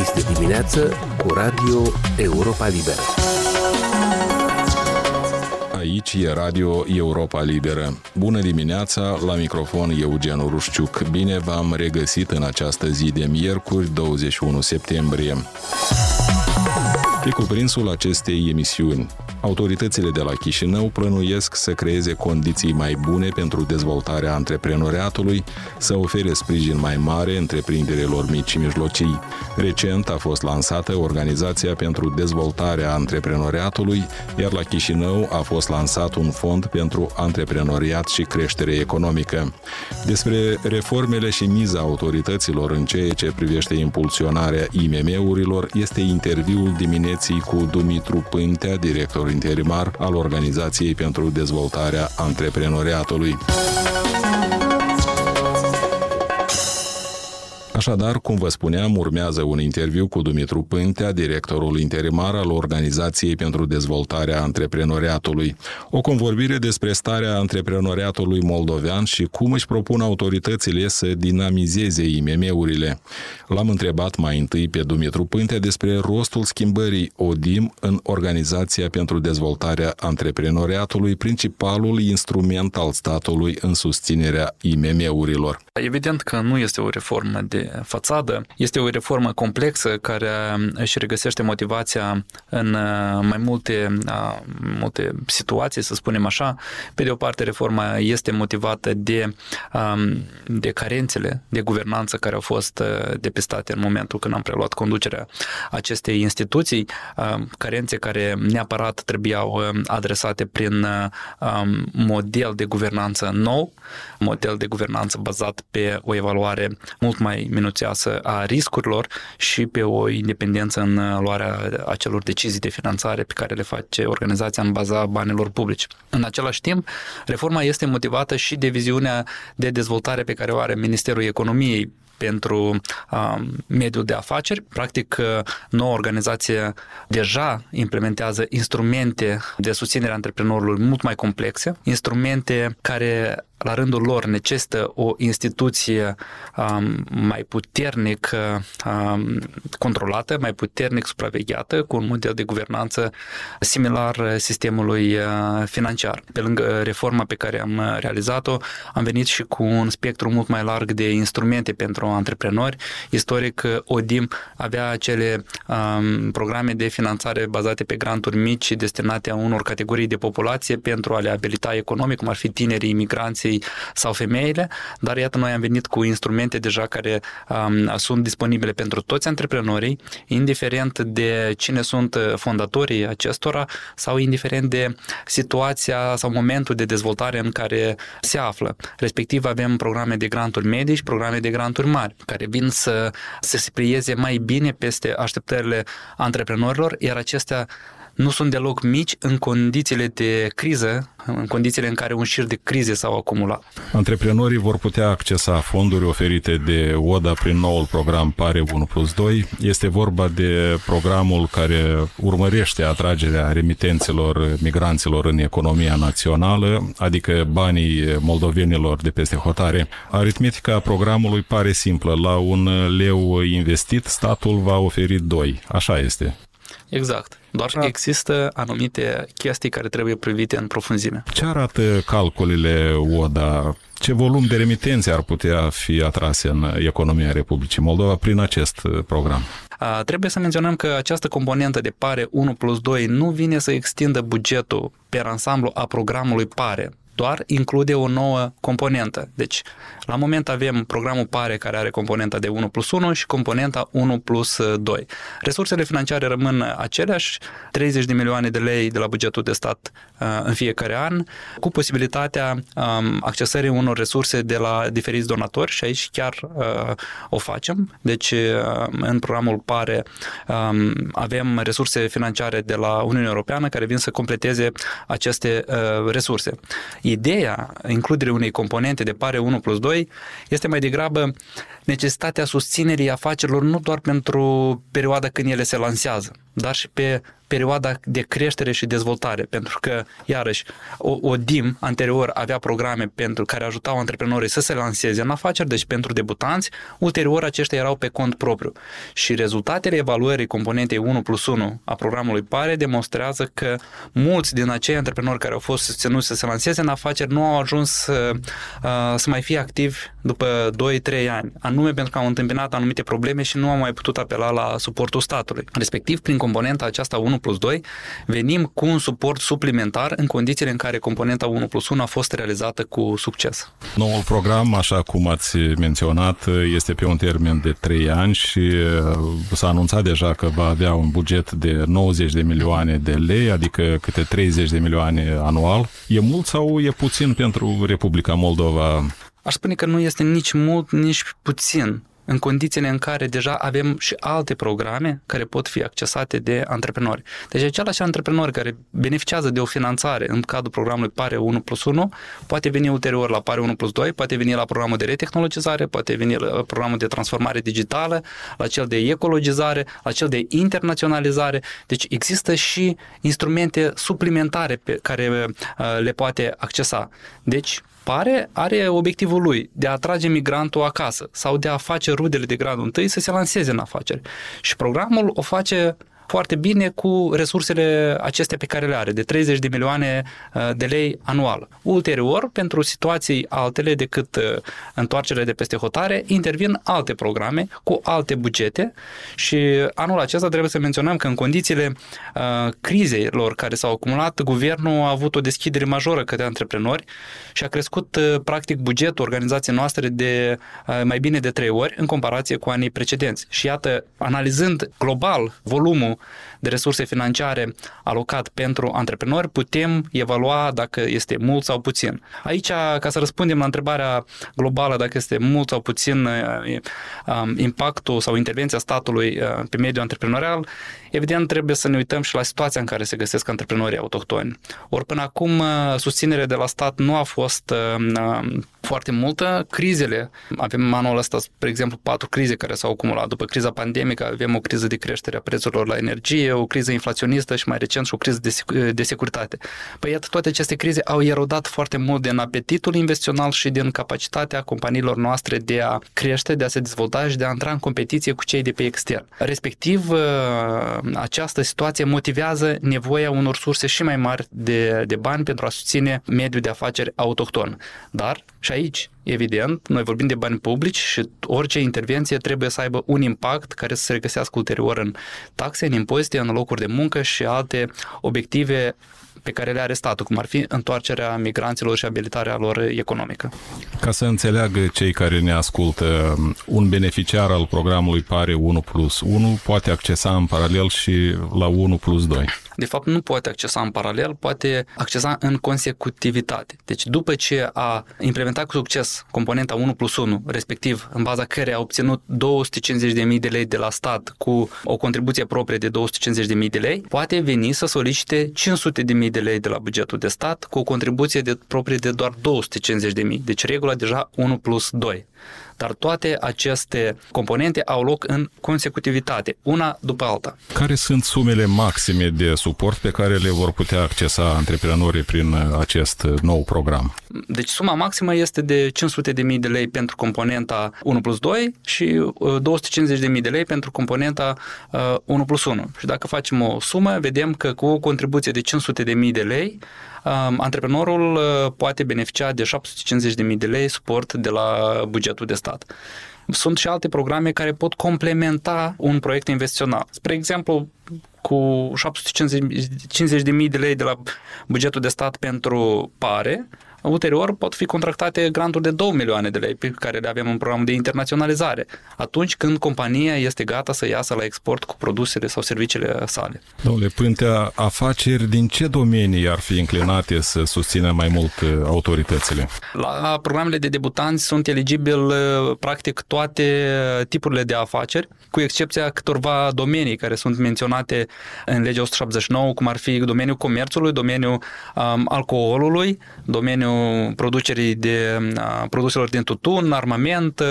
Este dimineață cu Radio Europa Liberă. Aici e Radio Europa Liberă. Bună dimineața, la microfon Eugen Rușciuc. Bine v-am regăsit în această zi de miercuri, 21 septembrie. Pe cuprinsul acestei emisiuni, autoritățile de la Chișinău plănuiesc să creeze condiții mai bune pentru dezvoltarea antreprenoriatului, să ofere sprijin mai mare întreprinderilor mici și mijlocii. Recent a fost lansată Organizația pentru Dezvoltarea Antreprenoriatului, iar la Chișinău a fost lansat un fond pentru antreprenoriat și creștere economică. Despre reformele și miza autorităților în ceea ce privește impulsionarea IMM-urilor este interviul dimineții cu Dumitru Pântea, director interimar al Organizației pentru Dezvoltarea Antreprenoriatului. Așadar, cum vă spuneam, urmează un interviu cu Dumitru Pântea, directorul interimar al Organizației pentru Dezvoltarea Antreprenoriatului. O convorbire despre starea antreprenoriatului moldovean și cum își propun autoritățile să dinamizeze IMM-urile. L-am întrebat mai întâi pe Dumitru Pântea despre rostul schimbării ODIM în Organizația pentru Dezvoltarea Antreprenoriatului, principalul instrument al statului în susținerea IMM-urilor. Evident că nu este o reformă de fațadă. Este o reformă complexă care își regăsește motivația în uh, mai multe, uh, multe situații, să spunem așa. Pe de o parte, reforma este motivată de, um, de carențele de guvernanță care au fost uh, depistate în momentul când am preluat conducerea acestei instituții, carențe care neapărat trebuiau adresate prin um, model de guvernanță nou, model de guvernanță bazat pe o evaluare mult mai minuțioasă a riscurilor și pe o independență în uh, luarea acelor decizii de finanțare pe care le face organizația în baza banilor publici. În același timp, reforma este motivată și de viziunea de dezvoltare pe care o are Ministerul Economiei pentru uh, mediul de afaceri. Practic, uh, noua organizație deja implementează instrumente de susținere a antreprenorului mult mai complexe, instrumente care la rândul lor necesită o instituție um, mai puternic um, controlată, mai puternic supravegheată, cu un model de guvernanță similar sistemului uh, financiar. Pe lângă reforma pe care am realizat-o, am venit și cu un spectru mult mai larg de instrumente pentru antreprenori. Istoric, ODIM avea acele um, programe de finanțare bazate pe granturi mici destinate a unor categorii de populație pentru a le abilita economic, cum ar fi tinerii, imigranții, femei sau femeile, dar iată noi am venit cu instrumente deja care um, sunt disponibile pentru toți antreprenorii, indiferent de cine sunt fondatorii acestora sau indiferent de situația sau momentul de dezvoltare în care se află. Respectiv avem programe de granturi medii și programe de granturi mari, care vin să, să se plieze mai bine peste așteptările antreprenorilor, iar acestea nu sunt deloc mici în condițiile de criză, în condițiile în care un șir de crize s-au acumulat. Antreprenorii vor putea accesa fonduri oferite de ODA prin noul program Pare 1 plus 2. Este vorba de programul care urmărește atragerea remitențelor migranților în economia națională, adică banii moldovenilor de peste hotare. Aritmetica programului pare simplă. La un leu investit, statul va oferi doi. Așa este. Exact. Doar că da. există anumite chestii care trebuie privite în profunzime. Ce arată calculele ODA? Ce volum de remitențe ar putea fi atrase în economia Republicii Moldova prin acest uh, program? A, trebuie să menționăm că această componentă de pare 1 plus 2 nu vine să extindă bugetul pe ansamblu a programului pare doar include o nouă componentă. Deci, la moment avem programul PARE care are componenta de 1 plus 1 și componenta 1 plus 2. Resursele financiare rămân aceleași, 30 de milioane de lei de la bugetul de stat uh, în fiecare an, cu posibilitatea um, accesării unor resurse de la diferiți donatori și aici chiar uh, o facem. Deci, uh, în programul PARE um, avem resurse financiare de la Uniunea Europeană care vin să completeze aceste resurse. Ideea includerii unei componente de pare 1 plus 2 este mai degrabă necesitatea susținerii afacerilor nu doar pentru perioada când ele se lansează, dar și pe perioada de creștere și dezvoltare, pentru că, iarăși, o, o DIM anterior avea programe pentru care ajutau antreprenorii să se lanseze în afaceri, deci pentru debutanți, ulterior aceștia erau pe cont propriu. Și rezultatele evaluării componentei 1 plus 1 a programului PARE demonstrează că mulți din acei antreprenori care au fost susținuți să se lanseze în afaceri nu au ajuns să, uh, să mai fie activi după 2-3 ani, anume pentru că au întâmpinat anumite probleme și nu au mai putut apela la suportul statului. Respectiv, prin componenta aceasta 1 plus 2, venim cu un suport suplimentar în condițiile în care componenta 1 plus 1 a fost realizată cu succes. Noul program, așa cum ați menționat, este pe un termen de 3 ani și uh, s-a anunțat deja că va avea un buget de 90 de milioane de lei, adică câte 30 de milioane anual. E mult sau e puțin pentru Republica Moldova? Aș spune că nu este nici mult, nici puțin în condițiile în care deja avem și alte programe care pot fi accesate de antreprenori. Deci același antreprenor care beneficiază de o finanțare în cadrul programului PARE 1 plus 1 poate veni ulterior la PARE 1 plus 2, poate veni la programul de retehnologizare, poate veni la programul de transformare digitală, la cel de ecologizare, la cel de internaționalizare. Deci există și instrumente suplimentare pe care uh, le poate accesa. Deci pare, are obiectivul lui de a atrage migrantul acasă sau de a face rudele de gradul întâi să se lanseze în afaceri. Și programul o face foarte bine cu resursele acestea pe care le are, de 30 de milioane uh, de lei anual. Ulterior, pentru situații altele decât uh, întoarcerea de peste hotare, intervin alte programe cu alte bugete și anul acesta trebuie să menționăm că în condițiile uh, crizei lor care s-au acumulat, guvernul a avut o deschidere majoră către antreprenori și a crescut practic bugetul organizației noastre de mai bine de trei ori în comparație cu anii precedenți. Și iată, analizând global volumul de resurse financiare alocat pentru antreprenori, putem evalua dacă este mult sau puțin. Aici, ca să răspundem la întrebarea globală dacă este mult sau puțin um, impactul sau intervenția statului uh, pe mediul antreprenorial, evident trebuie să ne uităm și la situația în care se găsesc antreprenorii autohtoni. Ori până acum uh, susținerea de la stat nu a fost uh, um, foarte multă. Crizele, avem anul ăsta, spre exemplu, patru crize care s-au acumulat. După criza pandemică avem o criză de creștere a prețurilor la energie, o criză inflaționistă și mai recent și o criză de, sec- de securitate. Păi iată, toate aceste crize au erodat foarte mult din apetitul investițional și din capacitatea companiilor noastre de a crește, de a se dezvolta și de a intra în competiție cu cei de pe extern. Respectiv, uh, această situație motivează nevoia unor surse și mai mari de, de bani pentru a susține mediul de afaceri autohton. Dar și aici, evident, noi vorbim de bani publici și orice intervenție trebuie să aibă un impact care să se regăsească ulterior în taxe, în impozite, în locuri de muncă și alte obiective pe care le are statul, cum ar fi întoarcerea migranților și abilitarea lor economică. Ca să înțeleagă cei care ne ascultă, un beneficiar al programului PARE 1 plus 1 poate accesa în paralel și la 1 plus 2 de fapt nu poate accesa în paralel, poate accesa în consecutivitate. Deci după ce a implementat cu succes componenta 1 plus 1, respectiv în baza care a obținut 250.000 de lei de la stat cu o contribuție proprie de 250.000 de lei, poate veni să solicite 500.000 de lei de la bugetul de stat cu o contribuție de proprie de doar 250.000. Deci regula deja 1 plus 2 dar toate aceste componente au loc în consecutivitate, una după alta. Care sunt sumele maxime de suport pe care le vor putea accesa antreprenorii prin acest nou program? Deci suma maximă este de 500.000 de lei pentru componenta 1 plus 2 și 250.000 uh, de lei pentru componenta 1 uh, plus 1. Și dacă facem o sumă, vedem că cu o contribuție de 500.000 de lei, antreprenorul uh, poate beneficia de 750.000 de lei suport de la bugetul de stat. Sunt și alte programe care pot complementa un proiect investițional. Spre exemplu, cu 750.000 de lei de la bugetul de stat pentru pare, Ulterior pot fi contractate granturi de 2 milioane de lei pe care le avem în programul de internaționalizare, atunci când compania este gata să iasă la export cu produsele sau serviciile sale. Domnule Pântea, afaceri din ce domenii ar fi înclinate să susțină mai mult uh, autoritățile? La programele de debutanți sunt eligibil uh, practic toate tipurile de afaceri, cu excepția câtorva domenii care sunt menționate în legea 179, cum ar fi domeniul comerțului, domeniul um, alcoolului, domeniul domeniul producerii de produselor din tutun, armament,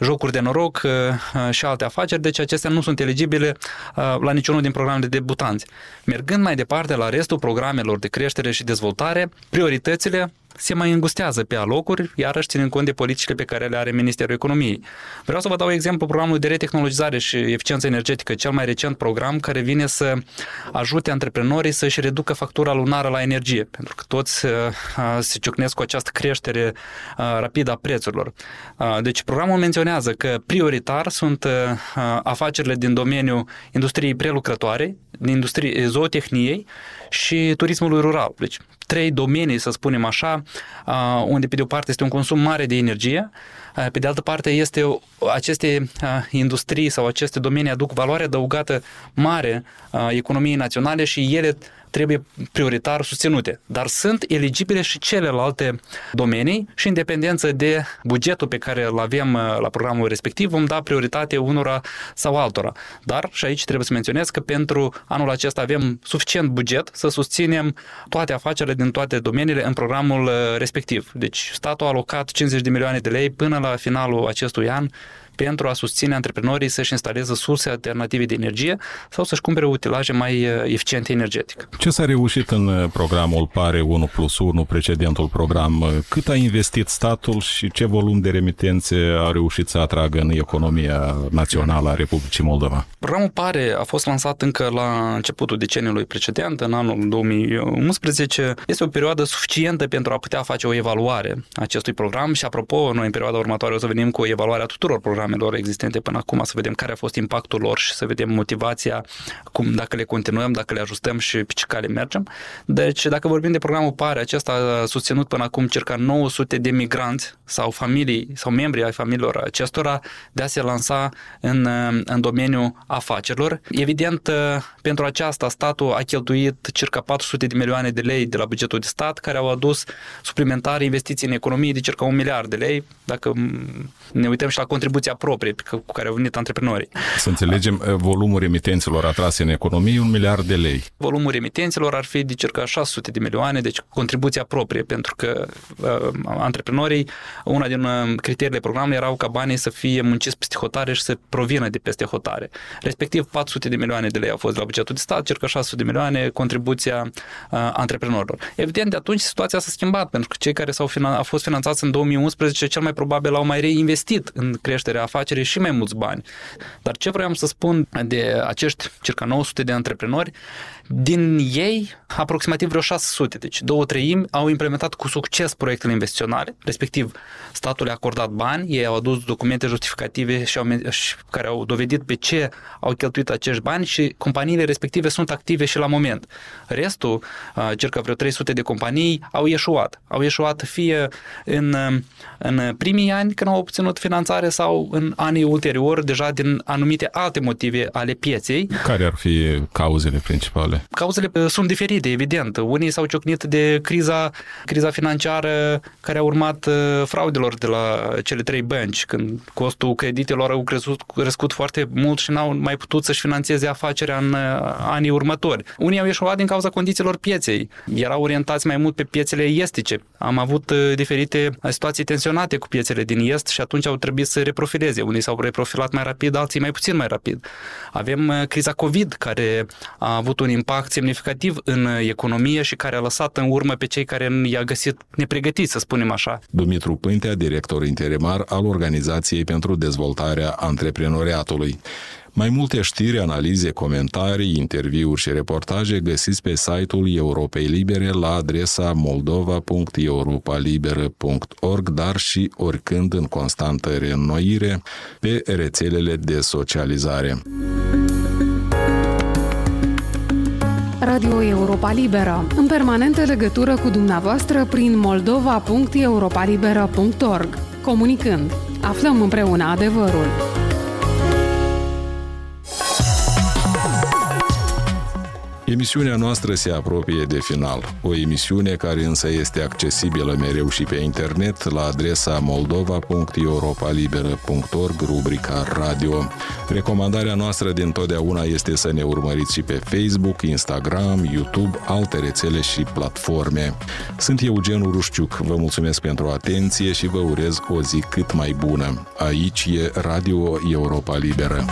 jocuri de noroc și alte afaceri, deci acestea nu sunt eligibile la niciunul din programele de debutanți. Mergând mai departe la restul programelor de creștere și dezvoltare, prioritățile se mai îngustează pe alocuri, iarăși ținând cont de politicile pe care le are Ministerul Economiei. Vreau să vă dau exemplu programului de retehnologizare și eficiență energetică, cel mai recent program care vine să ajute antreprenorii să-și reducă factura lunară la energie, pentru că toți uh, uh, se ciocnesc cu această creștere uh, rapidă a prețurilor. Deci programul menționează că prioritar sunt afacerile din domeniul industriei prelucrătoare, din industriei zootehniei și turismului rural. Deci trei domenii, să spunem așa, unde pe de o parte este un consum mare de energie, pe de altă parte este aceste industrii sau aceste domenii aduc valoare adăugată mare economiei naționale și ele trebuie prioritar susținute. Dar sunt eligibile și celelalte domenii și în dependență de bugetul pe care îl avem uh, la programul respectiv, vom da prioritate unora sau altora. Dar și aici trebuie să menționez că pentru anul acesta avem suficient buget să susținem toate afacerile din toate domeniile în programul uh, respectiv. Deci statul a alocat 50 de milioane de lei până la finalul acestui an pentru a susține antreprenorii să-și instaleze surse alternative de energie sau să-și cumpere utilaje mai uh, eficiente energetic. Ce s-a reușit în uh, programul PARE 1 plus 1, precedentul program? Uh, cât a investit statul și ce volum de remitențe a reușit să atragă în economia națională a Republicii Moldova? Programul PARE a fost lansat încă la începutul deceniului precedent, în anul 2011. Este o perioadă suficientă pentru a putea face o evaluare a acestui program și, apropo, noi în perioada următoare o să venim cu o evaluare a tuturor programelor programelor existente până acum, să vedem care a fost impactul lor și să vedem motivația, cum, dacă le continuăm, dacă le ajustăm și pe ce cale mergem. Deci, dacă vorbim de programul PARE, acesta a susținut până acum circa 900 de migranți sau familii sau membri ai familiilor acestora de a se lansa în, în domeniul afacerilor. Evident, pentru aceasta statul a cheltuit circa 400 de milioane de lei de la bugetul de stat, care au adus suplimentare investiții în economie de circa un miliard de lei. Dacă ne uităm și la contribuția proprie cu care au venit antreprenorii. Să înțelegem, eh, volumul emitenților atrase în economie un miliard de lei. Volumul emitenților ar fi de circa 600 de milioane, deci contribuția proprie, pentru că uh, antreprenorii, una din uh, criteriile programului erau ca banii să fie munciți peste hotare și să provină de peste hotare. Respectiv 400 de milioane de lei au fost la bugetul de stat, circa 600 de milioane contribuția uh, antreprenorilor. Evident, de atunci situația s-a schimbat, pentru că cei care s-au finan- au fost finanțați în 2011 cel mai probabil au mai reinvestit în creșterea afacere și mai mulți bani. Dar ce vreau să spun de acești circa 900 de antreprenori, din ei, aproximativ vreo 600, deci două treimi, au implementat cu succes proiectele investiționale, respectiv statul le-a acordat bani, ei au adus documente justificative și au, și, care au dovedit pe ce au cheltuit acești bani și companiile respective sunt active și la moment. Restul, circa vreo 300 de companii, au ieșuat. Au ieșuat fie în, în primii ani când au obținut finanțare sau în anii ulterior, deja din anumite alte motive ale pieței. Care ar fi cauzele principale? Cauzele uh, sunt diferite, evident. Unii s-au ciocnit de criza, criza financiară care a urmat uh, fraudelor de la cele trei bănci, când costul creditelor au crescut, crescut foarte mult și n-au mai putut să-și financeze afacerea în uh, anii următori. Unii au ieșuat din cauza condițiilor pieței. Erau orientați mai mult pe piețele estice. Am avut diferite situații tensionate cu piețele din est și atunci au trebuit să reprofileze. Unii s-au reprofilat mai rapid, alții mai puțin mai rapid. Avem criza COVID, care a avut un impact impact semnificativ în economie și care a lăsat în urmă pe cei care i-a găsit nepregătiți, să spunem așa. Dumitru Pântea, director interimar al Organizației pentru Dezvoltarea Antreprenoriatului. Mai multe știri, analize, comentarii, interviuri și reportaje găsiți pe site-ul Europei Libere la adresa moldova.europalibere.org, dar și oricând în constantă reînnoire pe rețelele de socializare. Radio Europa Liberă, în permanentă legătură cu dumneavoastră prin moldova.europalibera.org. Comunicând, aflăm împreună adevărul. Emisiunea noastră se apropie de final, o emisiune care însă este accesibilă mereu și pe internet la adresa moldova.europalibera.org, rubrica radio. Recomandarea noastră din totdeauna este să ne urmăriți și pe Facebook, Instagram, YouTube, alte rețele și platforme. Sunt Eugen Urușciuc, vă mulțumesc pentru atenție și vă urez o zi cât mai bună. Aici e Radio Europa Liberă.